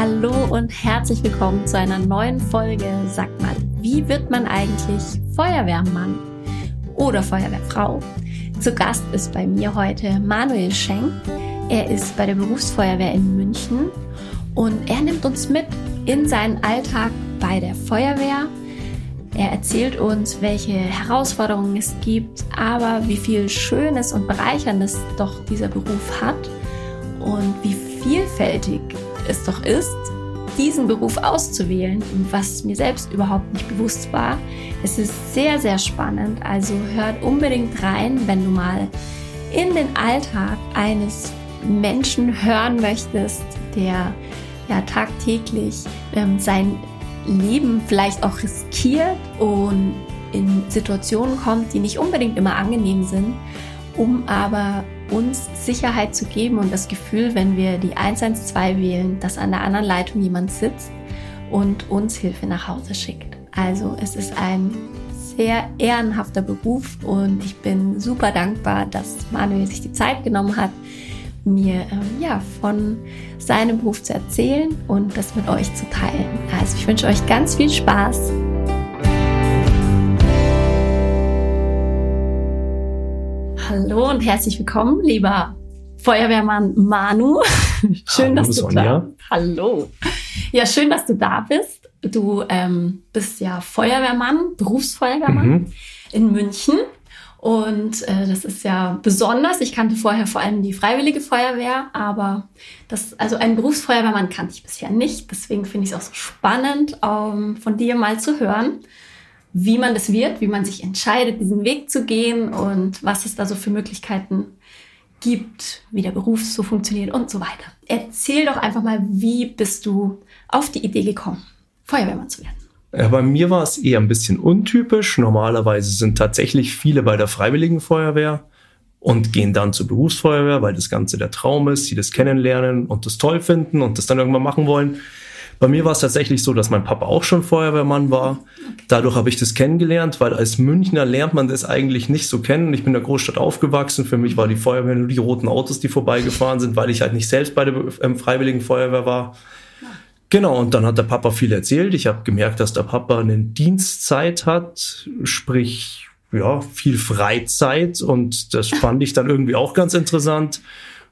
Hallo und herzlich willkommen zu einer neuen Folge. Sag mal, wie wird man eigentlich Feuerwehrmann oder Feuerwehrfrau? Zu Gast ist bei mir heute Manuel Schenk. Er ist bei der Berufsfeuerwehr in München und er nimmt uns mit in seinen Alltag bei der Feuerwehr. Er erzählt uns, welche Herausforderungen es gibt, aber wie viel Schönes und Bereicherndes doch dieser Beruf hat und wie vielfältig es doch ist, diesen Beruf auszuwählen, was mir selbst überhaupt nicht bewusst war. Es ist sehr, sehr spannend, also hört unbedingt rein, wenn du mal in den Alltag eines Menschen hören möchtest, der ja tagtäglich ähm, sein Leben vielleicht auch riskiert und in Situationen kommt, die nicht unbedingt immer angenehm sind, um aber uns Sicherheit zu geben und das Gefühl, wenn wir die 112 wählen, dass an der anderen Leitung jemand sitzt und uns Hilfe nach Hause schickt. Also es ist ein sehr ehrenhafter Beruf und ich bin super dankbar, dass Manuel sich die Zeit genommen hat, mir ähm, ja, von seinem Beruf zu erzählen und das mit euch zu teilen. Also ich wünsche euch ganz viel Spaß Hallo und herzlich willkommen, lieber Feuerwehrmann Manu. schön, Hallo, dass du Sonja. da Hallo. Ja, schön, dass du da bist. Du ähm, bist ja Feuerwehrmann, Berufsfeuerwehrmann Mhm. in München. Und äh, das ist ja besonders. Ich kannte vorher vor allem die Freiwillige Feuerwehr, aber das, also einen Berufsfeuerwehrmann kannte ich bisher nicht. Deswegen finde ich es auch so spannend, ähm, von dir mal zu hören, wie man das wird, wie man sich entscheidet, diesen Weg zu gehen und was es da so für Möglichkeiten gibt, wie der Beruf so funktioniert und so weiter. Erzähl doch einfach mal, wie bist du auf die Idee gekommen, Feuerwehrmann zu werden? Ja, bei mir war es eher ein bisschen untypisch. Normalerweise sind tatsächlich viele bei der Freiwilligen Feuerwehr und gehen dann zur Berufsfeuerwehr, weil das Ganze der Traum ist, sie das kennenlernen und das toll finden und das dann irgendwann machen wollen. Bei mir war es tatsächlich so, dass mein Papa auch schon Feuerwehrmann war. Dadurch habe ich das kennengelernt, weil als Münchner lernt man das eigentlich nicht so kennen. Ich bin in der Großstadt aufgewachsen. Für mich war die Feuerwehr nur die roten Autos, die vorbeigefahren sind, weil ich halt nicht selbst bei der ähm, Freiwilligen Feuerwehr war. Genau, und dann hat der Papa viel erzählt. Ich habe gemerkt, dass der Papa eine Dienstzeit hat, sprich, ja, viel Freizeit. Und das fand ich dann irgendwie auch ganz interessant.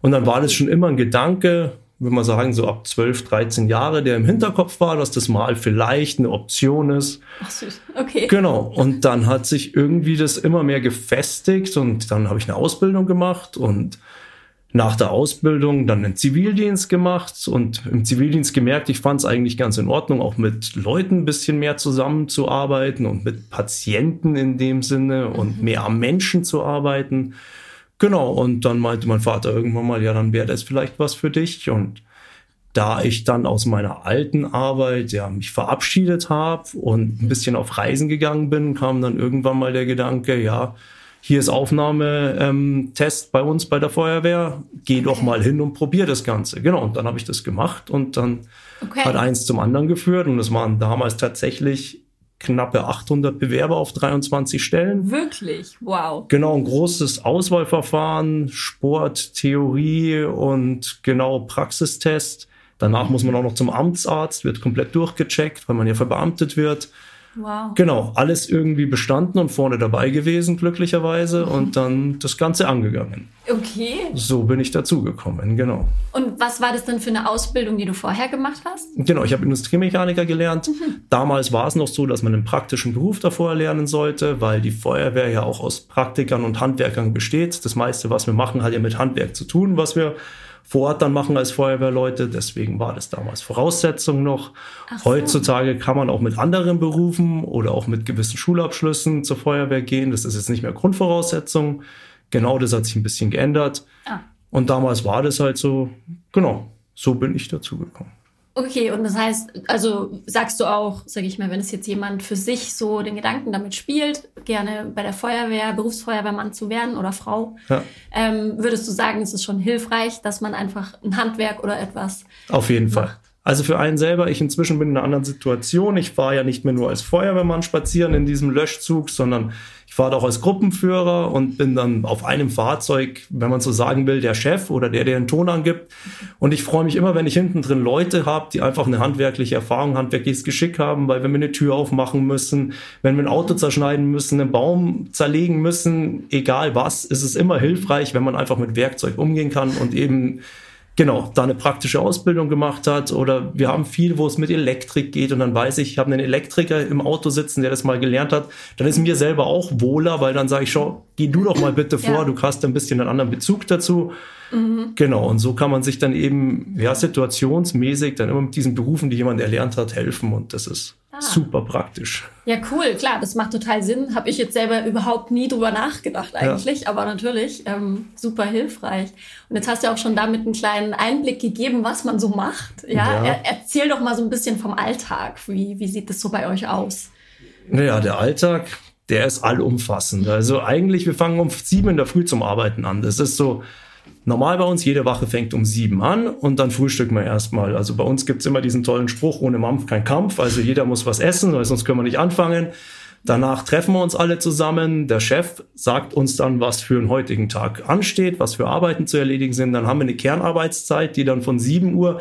Und dann war das schon immer ein Gedanke, würde man sagen, so ab 12, 13 Jahre, der im Hinterkopf war, dass das mal vielleicht eine Option ist. Ach süß, okay. Genau. Und dann hat sich irgendwie das immer mehr gefestigt und dann habe ich eine Ausbildung gemacht und nach der Ausbildung dann einen Zivildienst gemacht und im Zivildienst gemerkt, ich fand es eigentlich ganz in Ordnung, auch mit Leuten ein bisschen mehr zusammenzuarbeiten und mit Patienten in dem Sinne und mehr am Menschen zu arbeiten. Genau, und dann meinte mein Vater irgendwann mal, ja, dann wäre das vielleicht was für dich. Und da ich dann aus meiner alten Arbeit ja mich verabschiedet habe und ein bisschen auf Reisen gegangen bin, kam dann irgendwann mal der Gedanke, ja, hier ist Aufnahmetest ähm, bei uns bei der Feuerwehr, geh doch mal hin und probier das Ganze. Genau, und dann habe ich das gemacht und dann Okay. hat eins zum anderen geführt und es waren damals tatsächlich knappe 800 Bewerber auf 23 Stellen. Wirklich, wow. Genau, ein großes Auswahlverfahren, Sport, Theorie und genau Praxistest. Danach muss man auch noch zum Amtsarzt, wird komplett durchgecheckt, weil man ja verbeamtet wird. Wow. Genau, alles irgendwie bestanden und vorne dabei gewesen, glücklicherweise, und dann das Ganze angegangen. Okay. So bin ich dazugekommen, genau. Und was war das denn für eine Ausbildung, die du vorher gemacht hast? Genau, ich habe Industriemechaniker gelernt. Damals war es noch so, dass man einen praktischen Beruf davor lernen sollte, weil die Feuerwehr ja auch aus Praktikern und Handwerkern besteht. Das meiste, was wir machen, hat ja mit Handwerk zu tun, was wir vor Ort dann machen als Feuerwehrleute. Deswegen war das damals Voraussetzung noch. So. Heutzutage kann man auch mit anderen Berufen oder auch mit gewissen Schulabschlüssen zur Feuerwehr gehen. Das ist jetzt nicht mehr Grundvoraussetzung. Genau das hat sich ein bisschen geändert. Ah. Und damals war das halt so, genau, so bin ich dazugekommen. Okay, und das heißt, also sagst du auch, sage ich mal, wenn es jetzt jemand für sich so den Gedanken damit spielt, gerne bei der Feuerwehr, Berufsfeuerwehrmann zu werden oder Frau, Ja. ähm, würdest du sagen, es ist schon hilfreich, dass man einfach ein Handwerk oder etwas. Auf jeden Fall. Also für einen selber, ich inzwischen bin in einer anderen Situation. Ich war ja nicht mehr nur als Feuerwehrmann spazieren in diesem Löschzug, sondern ich auch als Gruppenführer und bin dann auf einem Fahrzeug, wenn man so sagen will, der Chef oder der, der den Ton angibt. Und ich freue mich immer, wenn ich hinten drin Leute habe, die einfach eine handwerkliche Erfahrung, handwerkliches Geschick haben, weil wenn wir eine Tür aufmachen müssen, wenn wir ein Auto zerschneiden müssen, einen Baum zerlegen müssen, egal was, ist es immer hilfreich, wenn man einfach mit Werkzeug umgehen kann und eben genau, da eine praktische Ausbildung gemacht hat. Oder wir haben viel, wo es mit Elektrik geht und dann weiß ich, ich habe einen Elektriker im Auto sitzen, der das mal gelernt hat. Dann ist mir selber auch wohler, weil dann sage ich, schau, geh du doch mal bitte vor, ja. du hast ein bisschen einen anderen Bezug dazu. Mhm. Genau, und so kann man sich dann eben ja situationsmäßig dann immer mit diesen Berufen, die jemand erlernt hat, helfen. Und das ist Ah. Super praktisch. Ja, cool, klar, das macht total Sinn. Habe ich jetzt selber überhaupt nie drüber nachgedacht eigentlich, ja. aber natürlich ähm, super hilfreich. Und jetzt hast du auch schon damit einen kleinen Einblick gegeben, was man so macht. Ja, ja. Er, erzähl doch mal so ein bisschen vom Alltag. Wie, wie sieht das so bei euch aus? Naja, der Alltag, der ist allumfassend. Also eigentlich, wir fangen um sieben in der Früh zum Arbeiten an. Das ist so normal bei uns, jede Wache fängt um sieben an und dann frühstücken wir erstmal. Also bei uns gibt's immer diesen tollen Spruch, ohne Mampf kein Kampf. Also jeder muss was essen, weil sonst können wir nicht anfangen. Danach treffen wir uns alle zusammen. Der Chef sagt uns dann, was für einen heutigen Tag ansteht, was für Arbeiten zu erledigen sind. Dann haben wir eine Kernarbeitszeit, die dann von 7 Uhr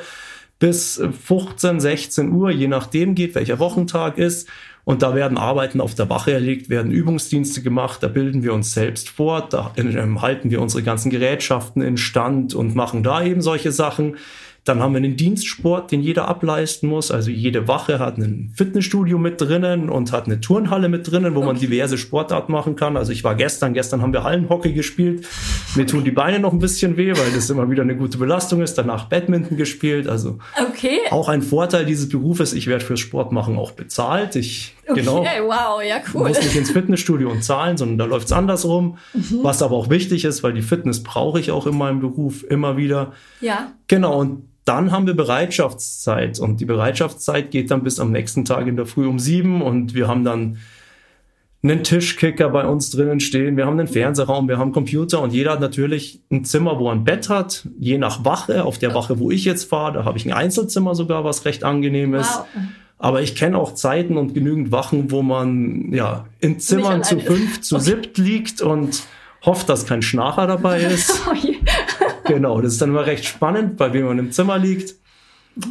bis 15, 16 Uhr, je nachdem geht, welcher Wochentag ist. Und da werden Arbeiten auf der Wache erlegt, werden Übungsdienste gemacht, da bilden wir uns selbst fort, da ähm, halten wir unsere ganzen Gerätschaften in Stand und machen da eben solche Sachen. Dann haben wir einen Dienstsport, den jeder ableisten muss. Also jede Wache hat ein Fitnessstudio mit drinnen und hat eine Turnhalle mit drinnen, wo okay. man diverse Sportarten machen kann. Also ich war gestern, gestern haben wir Hallenhockey gespielt. Mir tun die Beine noch ein bisschen weh, weil das immer wieder eine gute Belastung ist. Danach Badminton gespielt. Also okay. auch ein Vorteil dieses Berufes. Ich werde fürs Sportmachen auch bezahlt. Ich Okay, genau. wow, ja cool. Muss nicht ins Fitnessstudio und zahlen, sondern da läuft's andersrum. Mhm. Was aber auch wichtig ist, weil die Fitness brauche ich auch in meinem Beruf immer wieder. Ja. Genau, und dann haben wir Bereitschaftszeit und die Bereitschaftszeit geht dann bis am nächsten Tag in der Früh um sieben und wir haben dann einen Tischkicker bei uns drinnen stehen, wir haben einen Fernsehraum, wir haben Computer und jeder hat natürlich ein Zimmer, wo er ein Bett hat, je nach Wache. Auf der Wache, wo ich jetzt fahre, da habe ich ein Einzelzimmer sogar, was recht angenehm ist. Wow. Aber ich kenne auch Zeiten und genügend Wachen, wo man ja in Zimmern zu fünf, zu okay. siebt liegt und hofft, dass kein Schnarcher dabei ist. Oh genau, das ist dann immer recht spannend, bei wem man im Zimmer liegt.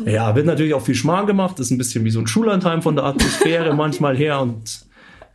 Ja, wird natürlich auch viel Schmarrn gemacht, ist ein bisschen wie so ein Schullandheim von der Atmosphäre manchmal her und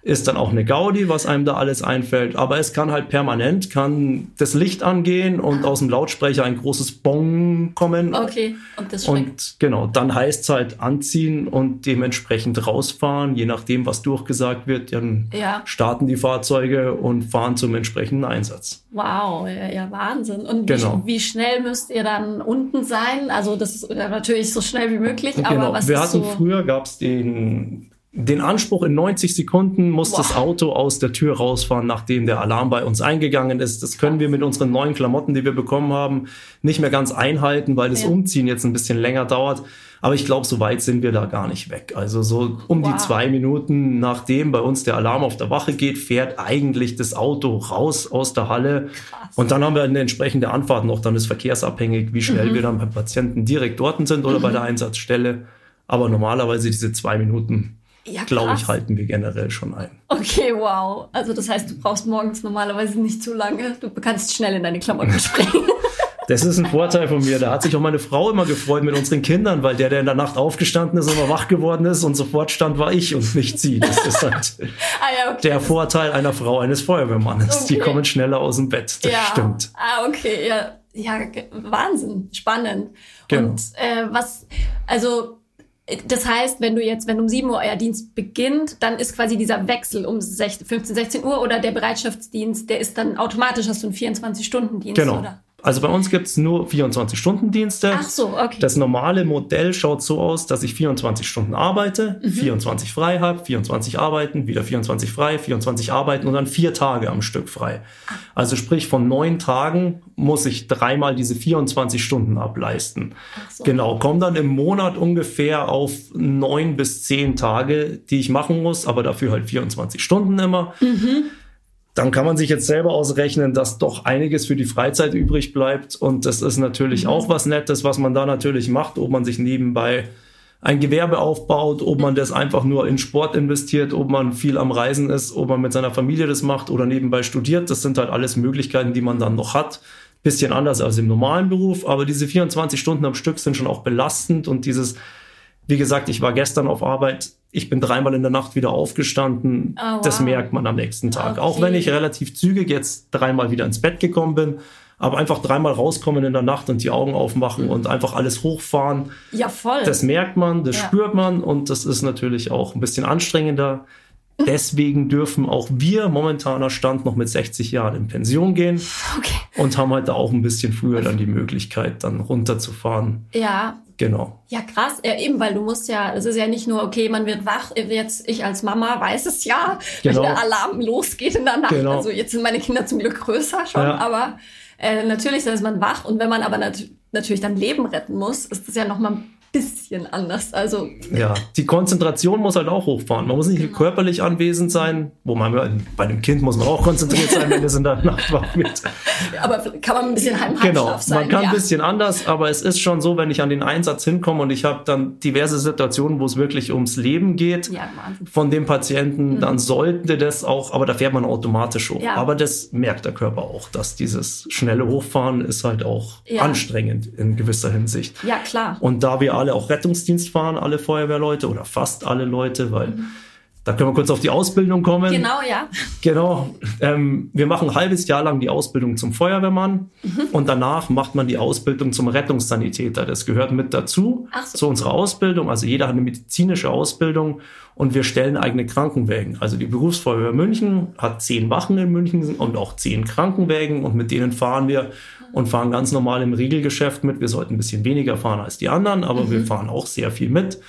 ist dann auch eine Gaudi, was einem da alles einfällt. Aber es kann halt permanent, kann das Licht angehen und aus dem Lautsprecher ein großes Bong kommen. Okay, und das schreckt. Und genau, dann heißt es halt anziehen und dementsprechend rausfahren, je nachdem, was durchgesagt wird. Dann ja. starten die Fahrzeuge und fahren zum entsprechenden Einsatz. Wow, ja, ja Wahnsinn. Und genau. wie, wie, schnell müsst ihr dann unten sein? Also das ist natürlich so schnell wie möglich, aber genau. was Wir hatten so früher gab es den den Anspruch, in 90 Sekunden muss wow. das Auto aus der Tür rausfahren, nachdem der Alarm bei uns eingegangen ist. Das können wir mit unseren neuen Klamotten, die wir bekommen haben, nicht mehr ganz einhalten, weil das ja. Umziehen jetzt ein bisschen länger dauert. Aber ich glaube, so weit sind wir da gar nicht weg. Also so um wow. die zwei Minuten, nachdem bei uns der Alarm auf der Wache geht, fährt eigentlich das Auto raus aus der Halle. Krass. Und dann haben wir eine entsprechende Anfahrt noch. Dann ist verkehrsabhängig, wie schnell mhm. wir dann beim Patienten direkt dort sind oder mhm. bei der Einsatzstelle. Aber normalerweise diese zwei Minuten ja, glaube ich, halten wir generell schon ein. Okay, wow. Also das heißt, du brauchst morgens normalerweise nicht zu lange. Du kannst schnell in deine Klamotten springen. Das ist ein Vorteil von mir. Da hat sich auch meine Frau immer gefreut mit unseren Kindern, weil der, der in der Nacht aufgestanden ist, immer wach geworden ist und sofort stand, war ich und nicht sie. Das ist halt ah, ja, okay. der Vorteil einer Frau, eines Feuerwehrmannes. Okay. Die kommen schneller aus dem Bett. Das ja. stimmt. Ah, okay, ja. Ja, Wahnsinn, spannend. Genau. Und äh, was, also das heißt, wenn du jetzt, wenn um 7 Uhr euer Dienst beginnt, dann ist quasi dieser Wechsel um 16, 15, 16 Uhr oder der Bereitschaftsdienst, der ist dann automatisch, hast du einen 24-Stunden-Dienst, genau. oder? Also bei uns gibt's nur 24-Stunden-Dienste. Ach so, okay. Das normale Modell schaut so aus, dass ich 24 Stunden arbeite, mhm. 24 frei habe, 24 arbeiten, wieder 24 frei, 24 arbeiten und dann vier Tage am Stück frei. Ah. Also sprich, von neun Tagen muss ich dreimal diese 24 Stunden ableisten. So. Genau, komme dann im Monat ungefähr auf neun bis zehn Tage, die ich machen muss, aber dafür halt 24 Stunden immer. Mhm dann kann man sich jetzt selber ausrechnen, dass doch einiges für die Freizeit übrig bleibt. Und das ist natürlich mhm. auch was Nettes, was man da natürlich macht, ob man sich nebenbei ein Gewerbe aufbaut, ob man das einfach nur in Sport investiert, ob man viel am Reisen ist, ob man mit seiner Familie das macht oder nebenbei studiert. Das sind halt alles Möglichkeiten, die man dann noch hat. Bisschen anders als im normalen Beruf, aber diese 24 Stunden am Stück sind schon auch belastend und dieses, wie gesagt, ich war gestern auf Arbeit, ich bin dreimal in der Nacht wieder aufgestanden. Oh, wow. Das merkt man am nächsten Tag. Okay. Auch wenn ich relativ zügig jetzt dreimal wieder ins Bett gekommen bin, aber einfach dreimal rauskommen in der Nacht und die Augen aufmachen mhm. und einfach alles hochfahren. Ja, voll. Das merkt man, das ja. spürt man und das ist natürlich auch ein bisschen anstrengender. Deswegen dürfen auch wir momentaner Stand noch mit 60 Jahren in Pension gehen okay. und haben halt auch ein bisschen früher dann die Möglichkeit, dann runterzufahren. Ja. Genau. Ja, krass. Ja, eben, weil du musst ja, es ist ja nicht nur, okay, man wird wach, jetzt ich als Mama weiß es ja, genau. wenn der Alarm losgeht in der Nacht. Genau. Also jetzt sind meine Kinder zum Glück größer schon, ja. aber äh, natürlich ist man wach und wenn man aber nat natürlich dann Leben retten muss, ist das ja nochmal bisschen anders. Also ja, die Konzentration muss halt auch hochfahren. Man muss nicht genau. körperlich anwesend sein, wo man bei einem Kind muss man auch konzentriert sein, wenn es in der Nacht wach wird. Aber kann man ein bisschen heim Genau, sein, man kann ja. ein bisschen anders, aber es ist schon so, wenn ich an den Einsatz hinkomme und ich habe dann diverse Situationen, wo es wirklich ums Leben geht ja, von dem Patienten, mhm. dann sollte das auch, aber da fährt man automatisch hoch. Ja. Aber das merkt der Körper auch, dass dieses schnelle Hochfahren ist halt auch anstrengend in gewisser Hinsicht. Ja, klar. Und da wir alle auch Rettungsdienst fahren, alle Feuerwehrleute oder fast alle Leute, weil mhm. da können wir kurz auf die Ausbildung kommen. Genau, ja. Genau. Ähm, wir machen ein halbes Jahr lang die Ausbildung zum Feuerwehrmann mhm. und danach macht man die Ausbildung zum Rettungssanitäter. Das gehört mit dazu so. zu unserer Ausbildung. Also jeder hat eine medizinische Ausbildung und wir stellen eigene Krankenwägen. Also die Berufsfeuerwehr München hat zehn Wachen in München und auch zehn Krankenwägen und mit denen fahren wir und fahren ganz normal im Regelgeschäft mit. Wir sollten ein bisschen weniger fahren als die anderen, aber mhm. wir fahren auch sehr viel mit.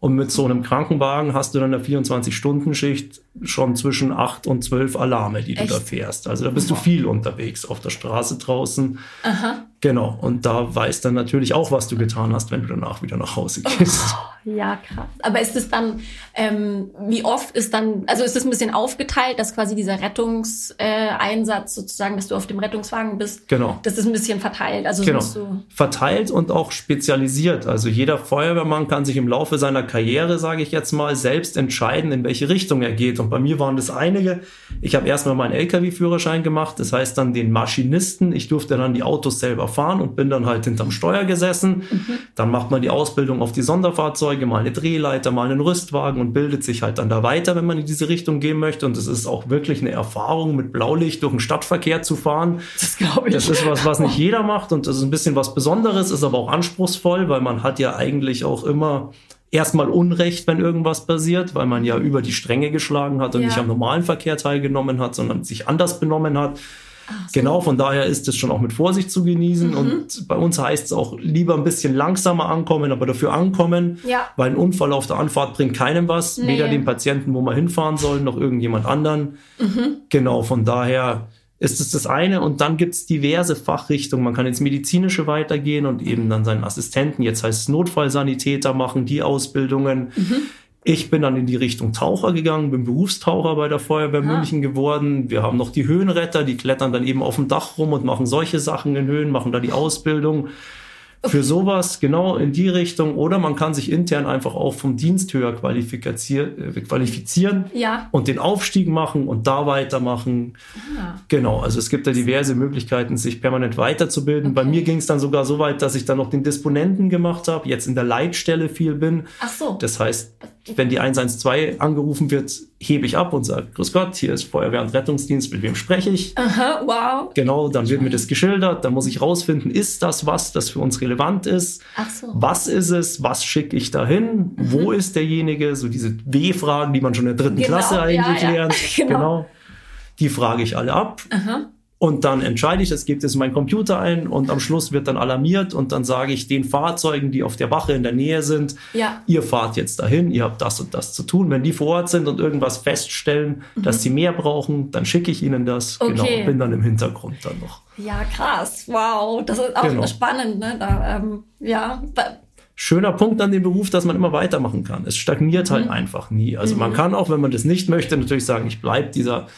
Und mit so einem Krankenwagen hast du dann eine 24-Stunden-Schicht schon zwischen acht und zwölf Alarme, die Echt? du da fährst. Also da bist du viel unterwegs auf der Straße draußen. Aha. Genau. Und da weiß dann natürlich auch, was du getan hast, wenn du danach wieder nach Hause gehst. Oh, ja, krass. Aber ist es dann, ähm, wie oft ist dann, also ist es ein bisschen aufgeteilt, dass quasi dieser Rettungseinsatz äh, sozusagen, dass du auf dem Rettungswagen bist? Genau. Das ist ein bisschen verteilt. Also genau. verteilt und auch spezialisiert. Also jeder Feuerwehrmann kann sich im Laufe seiner Karriere, sage ich jetzt mal, selbst entscheiden, in welche Richtung er geht. Und bei mir waren das einige. Ich habe erstmal meinen LKW-Führerschein gemacht, das heißt dann den Maschinisten. Ich durfte dann die Autos selber fahren und bin dann halt hinterm Steuer gesessen. Mhm. Dann macht man die Ausbildung auf die Sonderfahrzeuge, mal eine Drehleiter, mal einen Rüstwagen und bildet sich halt dann da weiter, wenn man in diese Richtung gehen möchte. Und es ist auch wirklich eine Erfahrung, mit Blaulicht durch den Stadtverkehr zu fahren. Das glaube ich. Das ist was, was nicht jeder macht und das ist ein bisschen was Besonderes, ist aber auch anspruchsvoll, weil man hat ja eigentlich auch immer erstmal Unrecht, wenn irgendwas passiert, weil man ja über die Stränge geschlagen hat und ja. nicht am normalen Verkehr teilgenommen hat, sondern sich anders benommen hat. So. Genau, von daher ist es schon auch mit Vorsicht zu genießen. Mhm. Und bei uns heißt es auch lieber ein bisschen langsamer ankommen, aber dafür ankommen, ja. weil ein Unfall auf der Anfahrt bringt keinem was, nee. weder dem Patienten, wo man hinfahren soll, noch irgendjemand anderen. Mhm. Genau, von daher ist es das eine. Und dann gibt es diverse Fachrichtungen. Man kann ins Medizinische weitergehen und eben dann seinen Assistenten, jetzt heißt es Notfallsanitäter machen, die Ausbildungen. Mhm. Ich bin dann in die Richtung Taucher gegangen, bin Berufstaucher bei der Feuerwehr ah. München geworden. Wir haben noch die Höhenretter, die klettern dann eben auf dem Dach rum und machen solche Sachen in Höhen, machen da die Ausbildung für sowas genau in die Richtung. Oder man kann sich intern einfach auch vom Dienst höher äh, qualifizieren ja. und den Aufstieg machen und da weitermachen. Ah. Genau, also es gibt da diverse Möglichkeiten, sich permanent weiterzubilden. Okay. Bei mir ging es dann sogar so weit, dass ich dann noch den Disponenten gemacht habe, jetzt in der Leitstelle viel bin. Ach so. Das heißt, wenn die 112 angerufen wird, hebe ich ab und sage, Grüß Gott, hier ist Feuerwehr- und Rettungsdienst, mit wem spreche ich? Aha, wow. Genau, dann wird mir das geschildert, dann muss ich rausfinden, ist das was, das für uns relevant ist? Ach so. Was ist es? Was schicke ich dahin? Mhm. Wo ist derjenige? So diese W-Fragen, die man schon in der dritten genau, Klasse eigentlich ja, lernt. Ja. Genau. genau. Die frage ich alle ab. Aha. Und dann entscheide ich, es gibt es in meinen Computer ein und am Schluss wird dann alarmiert und dann sage ich den Fahrzeugen, die auf der Wache in der Nähe sind, ja. ihr fahrt jetzt dahin, ihr habt das und das zu tun. Wenn die vor Ort sind und irgendwas feststellen, mhm. dass sie mehr brauchen, dann schicke ich ihnen das. Genau, okay. Genau, bin dann im Hintergrund dann noch. Ja, krass. Wow, das ist auch genau. spannend. Ne? Da, ähm, ja. Schöner Punkt an dem Beruf, dass man immer weitermachen kann. Es stagniert halt mhm. einfach nie. Also mhm. man kann auch, wenn man das nicht möchte, natürlich sagen, ich bleibe dieser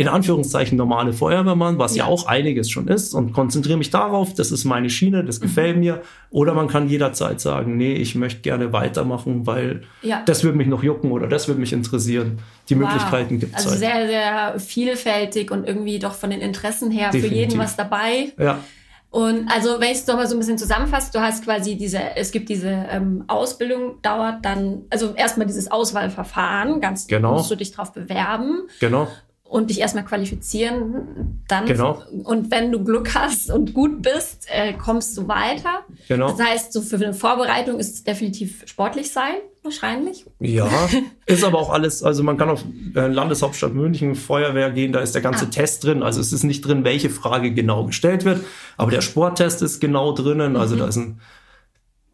in Anführungszeichen normale Feuerwehrmann, was ja. ja auch einiges schon ist, und konzentriere mich darauf, das ist meine Schiene, das gefällt mhm. mir. Oder man kann jederzeit sagen, nee, ich möchte gerne weitermachen, weil ja. das würde mich noch jucken oder das würde mich interessieren. Die wow. Möglichkeiten gibt es. Also halt. sehr, sehr vielfältig und irgendwie doch von den Interessen her Definitiv. für jeden was dabei. Ja. Und also, wenn ich es nochmal so ein bisschen zusammenfasse, du hast quasi diese, es gibt diese ähm, Ausbildung, dauert dann, also erstmal dieses Auswahlverfahren, ganz genau. musst du dich drauf bewerben. Genau und dich erstmal qualifizieren. Dann genau. und wenn du Glück hast und gut bist, äh, kommst du weiter. Genau. Das heißt, so für eine Vorbereitung ist es definitiv sportlich sein, wahrscheinlich. Ja, ist aber auch alles. Also man kann auf äh, Landeshauptstadt München Feuerwehr gehen, da ist der ganze ah. Test drin. Also es ist nicht drin, welche Frage genau gestellt wird, aber der Sporttest ist genau drinnen. Also mhm. da ist ein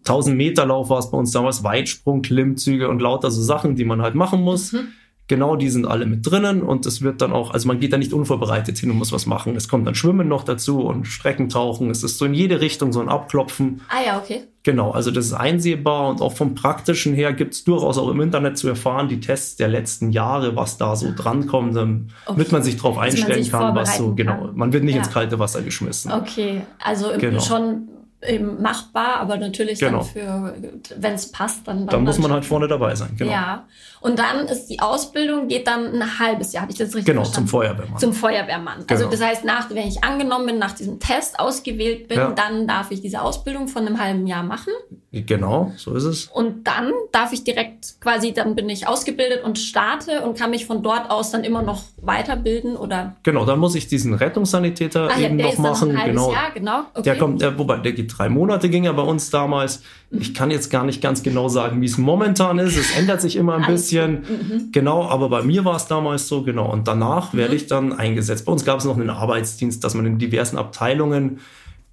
1000 Meter Lauf war es bei uns damals, Weitsprung, Klimmzüge und lauter so Sachen, die man halt machen muss. Mhm. Genau, die sind alle mit drinnen und es wird dann auch, also man geht da nicht unvorbereitet hin und muss was machen. Es kommt dann Schwimmen noch dazu und Streckentauchen. Es ist so in jede Richtung so ein Abklopfen. Ah ja, okay. Genau, also das ist einsehbar und auch vom Praktischen her gibt es durchaus auch im Internet zu erfahren, die Tests der letzten Jahre, was da so drankommt, damit okay. man sich darauf einstellen sich kann, was so, genau, man wird nicht ja. ins kalte Wasser geschmissen. Okay, also genau. schon eben machbar, aber natürlich genau. dann für, wenn es passt, dann. Dann, dann muss man halt vorne dabei sein, genau. Ja. Und dann ist die Ausbildung, geht dann ein halbes Jahr, habe ich das richtig genau, verstanden? Genau, zum Feuerwehrmann. Zum Feuerwehrmann. Also genau. Also das heißt, nach, wenn ich angenommen bin, nach diesem Test ausgewählt bin, ja. dann darf ich diese Ausbildung von einem halben Jahr machen. Genau, so ist es. Und dann darf ich direkt quasi, dann bin ich ausgebildet und starte und kann mich von dort aus dann immer noch weiterbilden oder? Genau, dann muss ich diesen Rettungssanitäter Ach, eben ja, noch machen. genau. Jahr, genau. Okay. Der kommt, der, wobei, der geht drei Monate, ging ja bei uns damals. Ich kann jetzt gar nicht ganz genau sagen, wie es momentan ist. Es ändert sich immer ein bisschen. Mhm. Genau, aber bei mir war es damals so, genau. Und danach mhm. werde ich dann eingesetzt. Bei uns gab es noch einen Arbeitsdienst, dass man in diversen Abteilungen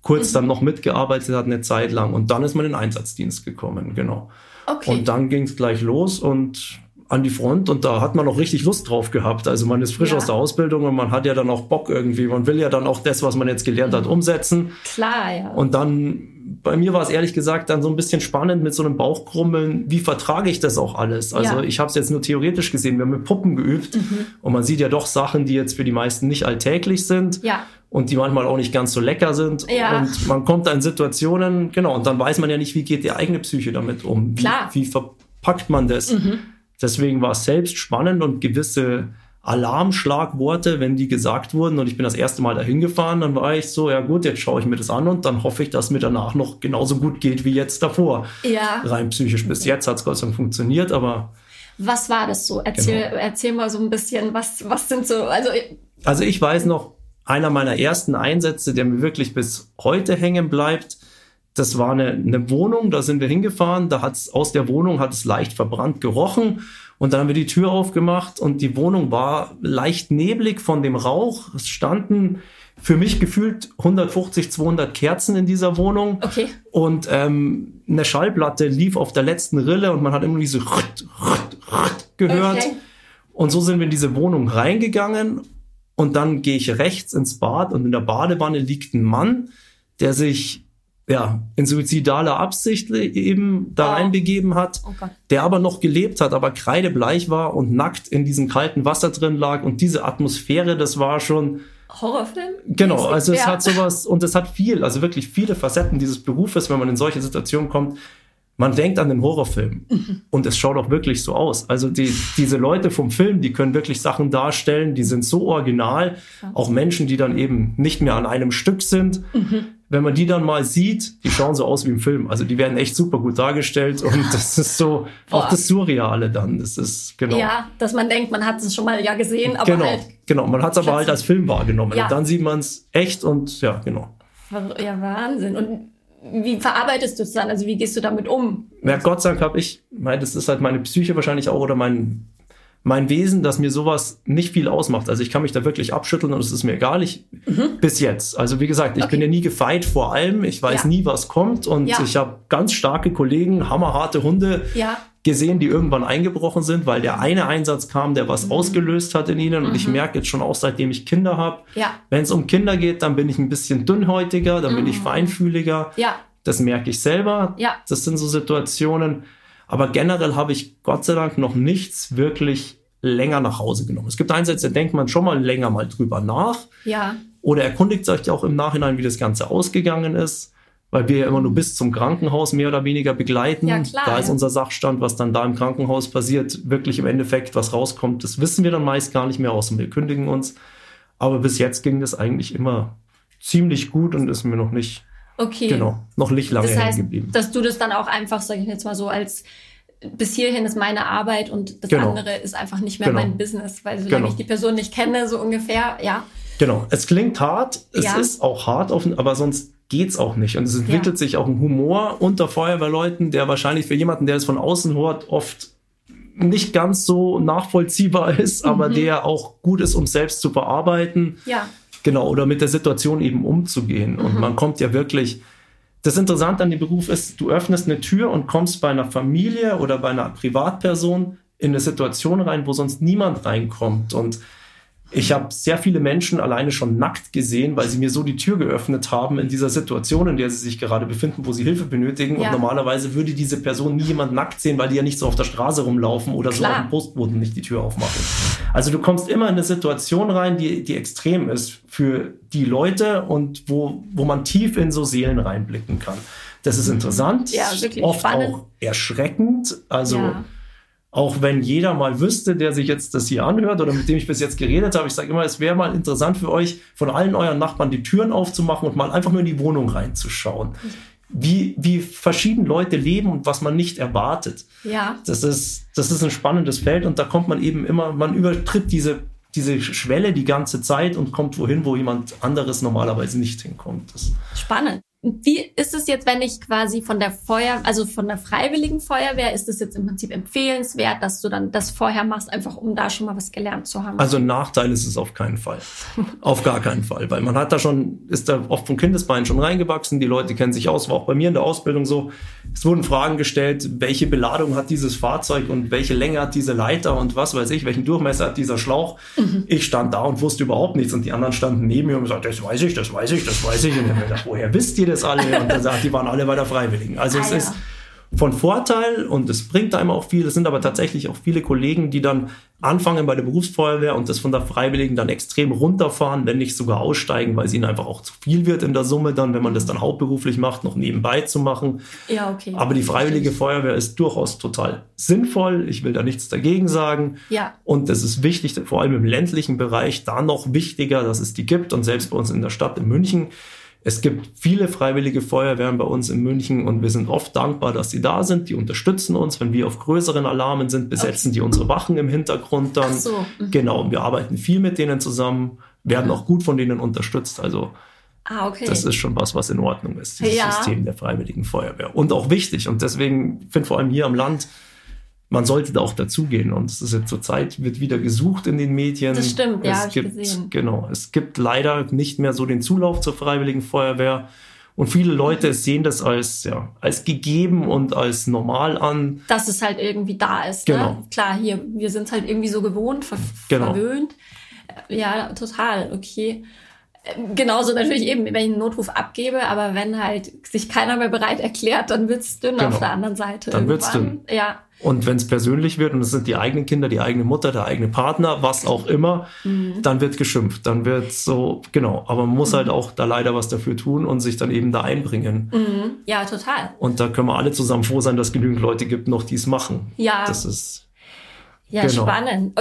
kurz mhm. dann noch mitgearbeitet hat, eine Zeit lang. Und dann ist man in den Einsatzdienst gekommen, genau. Okay. Und dann ging es gleich los und an die Front und da hat man auch richtig Lust drauf gehabt. Also man ist frisch ja. aus der Ausbildung und man hat ja dann auch Bock irgendwie. Man will ja dann auch das, was man jetzt gelernt hat, mhm. umsetzen. Klar, ja. Und dann bei mir war es ehrlich gesagt dann so ein bisschen spannend mit so einem Bauchkrummeln. Wie vertrage ich das auch alles? Also ja. ich habe es jetzt nur theoretisch gesehen. Wir haben mit Puppen geübt mhm. und man sieht ja doch Sachen, die jetzt für die meisten nicht alltäglich sind. Ja. Und die manchmal auch nicht ganz so lecker sind. Ja. Und man kommt da in Situationen, genau, und dann weiß man ja nicht, wie geht die eigene Psyche damit um. Wie, Klar. wie verpackt man das? Mhm. Deswegen war es selbst spannend und gewisse Alarmschlagworte, wenn die gesagt wurden und ich bin das erste Mal dahin gefahren, dann war ich so, ja gut, jetzt schaue ich mir das an und dann hoffe ich, dass mir danach noch genauso gut geht wie jetzt davor. Ja. Rein psychisch. Bis jetzt hat es Gott sei Dank funktioniert, aber. Was war das so? Erzähl, genau. erzähl mal so ein bisschen, was, was sind so, also. Also ich weiß noch, einer meiner ersten Einsätze, der mir wirklich bis heute hängen bleibt, das war eine, eine Wohnung, da sind wir hingefahren, da hat's aus der Wohnung hat es leicht verbrannt gerochen und dann haben wir die Tür aufgemacht und die Wohnung war leicht neblig von dem Rauch. Es standen für mich gefühlt 150, 200 Kerzen in dieser Wohnung. Okay. Und ähm, eine Schallplatte lief auf der letzten Rille und man hat immer diese Rütt gehört. Okay. Und so sind wir in diese Wohnung reingegangen und dann gehe ich rechts ins Bad und in der Badewanne liegt ein Mann, der sich ja, in suizidaler Absicht eben da oh. reinbegeben hat, oh der aber noch gelebt hat, aber kreidebleich war und nackt in diesem kalten Wasser drin lag und diese Atmosphäre, das war schon Horrorfilm? Genau, also es hat sowas und es hat viel, also wirklich viele Facetten dieses Berufes, wenn man in solche Situationen kommt. Man denkt an den Horrorfilm mhm. und es schaut auch wirklich so aus. Also die, diese Leute vom Film, die können wirklich Sachen darstellen, die sind so original. Ja. Auch Menschen, die dann eben nicht mehr an einem Stück sind. Mhm wenn man die dann mal sieht, die schauen so aus wie im Film. Also die werden echt super gut dargestellt und das ist so Boah. auch das Surreale dann. Das ist genau. Ja, dass man denkt, man hat es schon mal ja gesehen, aber genau, halt genau. Man hat es aber halt als Film wahrgenommen. Ja. Und dann sieht man es echt und ja, genau. Ja, Wahnsinn. Und wie verarbeitest du es dann? Also wie gehst du damit um? Ja, Gott sei Dank habe ich, mein, das ist halt meine Psyche wahrscheinlich auch oder mein mein Wesen, dass mir sowas nicht viel ausmacht. Also ich kann mich da wirklich abschütteln und es ist mir egal. Ich, mhm. Bis jetzt. Also wie gesagt, ich okay. bin ja nie gefeit vor allem. Ich weiß ja. nie, was kommt. Und ja. ich habe ganz starke Kollegen, hammerharte Hunde ja. gesehen, die irgendwann eingebrochen sind, weil der eine Einsatz kam, der was mhm. ausgelöst hat in ihnen. Und mhm. ich merke jetzt schon auch, seitdem ich Kinder habe, wenn es um Kinder geht, dann bin ich ein bisschen dünnhäutiger, dann bin ich mhm. feinfühliger. Das merke ich selber. Das sind so Situationen. Aber generell habe ich Gott sei Dank noch nichts wirklich länger nach Hause genommen. Es gibt Einsätze, da denkt man schon mal länger mal drüber nach. Ja. Oder erkundigt sich auch im Nachhinein, wie das Ganze ausgegangen ist, weil wir ja immer nur bis zum Krankenhaus mehr oder weniger begleiten. Ja, klar, da ist unser Sachstand, was dann da im Krankenhaus passiert, wirklich im Endeffekt, was rauskommt, das wissen wir dann meist gar nicht mehr, außer wir kündigen uns. Aber bis jetzt ging das eigentlich immer ziemlich gut und ist mir noch nicht, Okay. genau, noch nicht lange Das heißt, geblieben. dass du das dann auch einfach, sag ich jetzt mal so, als bis hierhin ist meine Arbeit und das Genau. andere ist einfach nicht mehr Genau. mein Business, weil solange Genau. ich die Person nicht kenne, so ungefähr, ja. Genau, es klingt hart, es Ja. ist auch hart, auf, aber sonst geht's auch nicht. Und es entwickelt sich auch ein Humor unter Feuerwehrleuten, der wahrscheinlich für jemanden, der es von außen hört, oft nicht ganz so nachvollziehbar ist, aber Mhm. der auch gut ist, um selbst zu verarbeiten. Ja. Genau, oder mit der Situation eben umzugehen. Mhm. Und man kommt ja wirklich. Das Interessante an dem Beruf ist, du öffnest eine Tür und kommst bei einer Familie oder bei einer Privatperson in eine Situation rein, wo sonst niemand reinkommt. Und ich habe sehr viele Menschen alleine schon nackt gesehen, weil sie mir so die Tür geöffnet haben in dieser Situation, in der sie sich gerade befinden, wo sie Hilfe benötigen. Ja. Und normalerweise würde diese Person nie jemand nackt sehen, weil die ja nicht so auf der Straße rumlaufen oder so Klar. auf dem Postboden nicht die Tür aufmachen. Also du kommst immer in eine Situation rein, die, die extrem ist für die Leute und wo, wo man tief in so Seelen reinblicken kann. Das ist interessant, Ja, wirklich oft spannend. auch erschreckend. Also ja. Auch wenn jeder mal wüsste, der sich jetzt das hier anhört oder mit dem ich bis jetzt geredet habe, ich sage immer, es wäre mal interessant für euch, von allen euren Nachbarn die Türen aufzumachen und mal einfach nur in die Wohnung reinzuschauen. Wie, wie verschieden Leute leben und was man nicht erwartet. Ja. Das ist, das ist ein spannendes Feld und da kommt man eben immer, man übertritt diese, diese Schwelle die ganze Zeit und kommt wohin, wo jemand anderes normalerweise nicht hinkommt. Das, Spannend. Wie ist es jetzt, wenn ich quasi von der Feuer, also von der freiwilligen Feuerwehr, ist es jetzt im Prinzip empfehlenswert, dass du dann das vorher machst, einfach um da schon mal was gelernt zu haben? Also ein Nachteil ist es auf keinen Fall. auf gar keinen Fall. Weil man hat da schon, ist da oft von Kindesbeinen schon reingewachsen. Die Leute kennen sich aus. War auch bei mir in der Ausbildung so. Es wurden Fragen gestellt, welche Beladung hat dieses Fahrzeug und welche Länge hat diese Leiter und was weiß ich, welchen Durchmesser hat dieser Schlauch. Ich stand da und wusste überhaupt nichts und die anderen standen neben mir und gesagt, das weiß ich, das weiß ich, das weiß ich. Und ich hab mir gedacht, woher wisst ihr das alle? Und dann sagt, die waren alle bei der Freiwilligen. Also Ah, es ja. ist von Vorteil und es bringt einem auch viel. Es sind aber tatsächlich auch viele Kollegen, die dann anfangen bei der Berufsfeuerwehr und das von der Freiwilligen dann extrem runterfahren, wenn nicht sogar aussteigen, weil es ihnen einfach auch zu viel wird in der Summe dann, wenn man das dann hauptberuflich macht, noch nebenbei zu machen. ja, okay. Aber die Freiwillige Feuerwehr ist durchaus total sinnvoll. Ich will da nichts dagegen sagen. Ja. Und es ist wichtig, vor allem im ländlichen Bereich, da noch wichtiger, dass es die gibt. Und selbst bei uns in der Stadt in München, es gibt viele freiwillige Feuerwehren bei uns in München und wir sind oft dankbar, dass sie da sind. Die unterstützen uns. Wenn wir auf größeren Alarmen sind, besetzen die unsere Wachen im Hintergrund dann. Ach so. Mhm. Genau, und wir arbeiten viel mit denen zusammen, werden auch gut von denen unterstützt. Also Ah, okay. das ist schon was, was in Ordnung ist, dieses Ja. System der Freiwilligen Feuerwehr. Und auch wichtig. Und deswegen finde vor allem hier am Land, man sollte da auch dazugehen. Und es ist jetzt zurzeit, wird wieder gesucht in den Medien. Das stimmt, ja, es ich gibt, gesehen. Genau. Es gibt leider nicht mehr so den Zulauf zur Freiwilligen Feuerwehr. Und viele Leute sehen das als, ja, als gegeben und als normal an. dass es halt irgendwie da ist. Genau. Ne? Klar, hier, wir sind halt irgendwie so gewohnt, ver Genau. verwöhnt. Ja, total, okay. Genauso natürlich eben, wenn ich einen Notruf abgebe, aber wenn halt sich keiner mehr bereit erklärt, dann wird's dünn Genau. auf der anderen Seite. Dann wird's irgendwann. Ja, Und wenn es persönlich wird und es sind die eigenen Kinder, die eigene Mutter, der eigene Partner, was auch immer, Mhm. dann wird geschimpft. Dann wird so, genau. Aber man muss halt auch da leider was dafür tun und sich dann eben da einbringen. mhm. ja, total. Und da können wir alle zusammen froh sein, dass es genügend Leute gibt, noch die es machen. Ja. Das ist, Ja, Genau. spannend.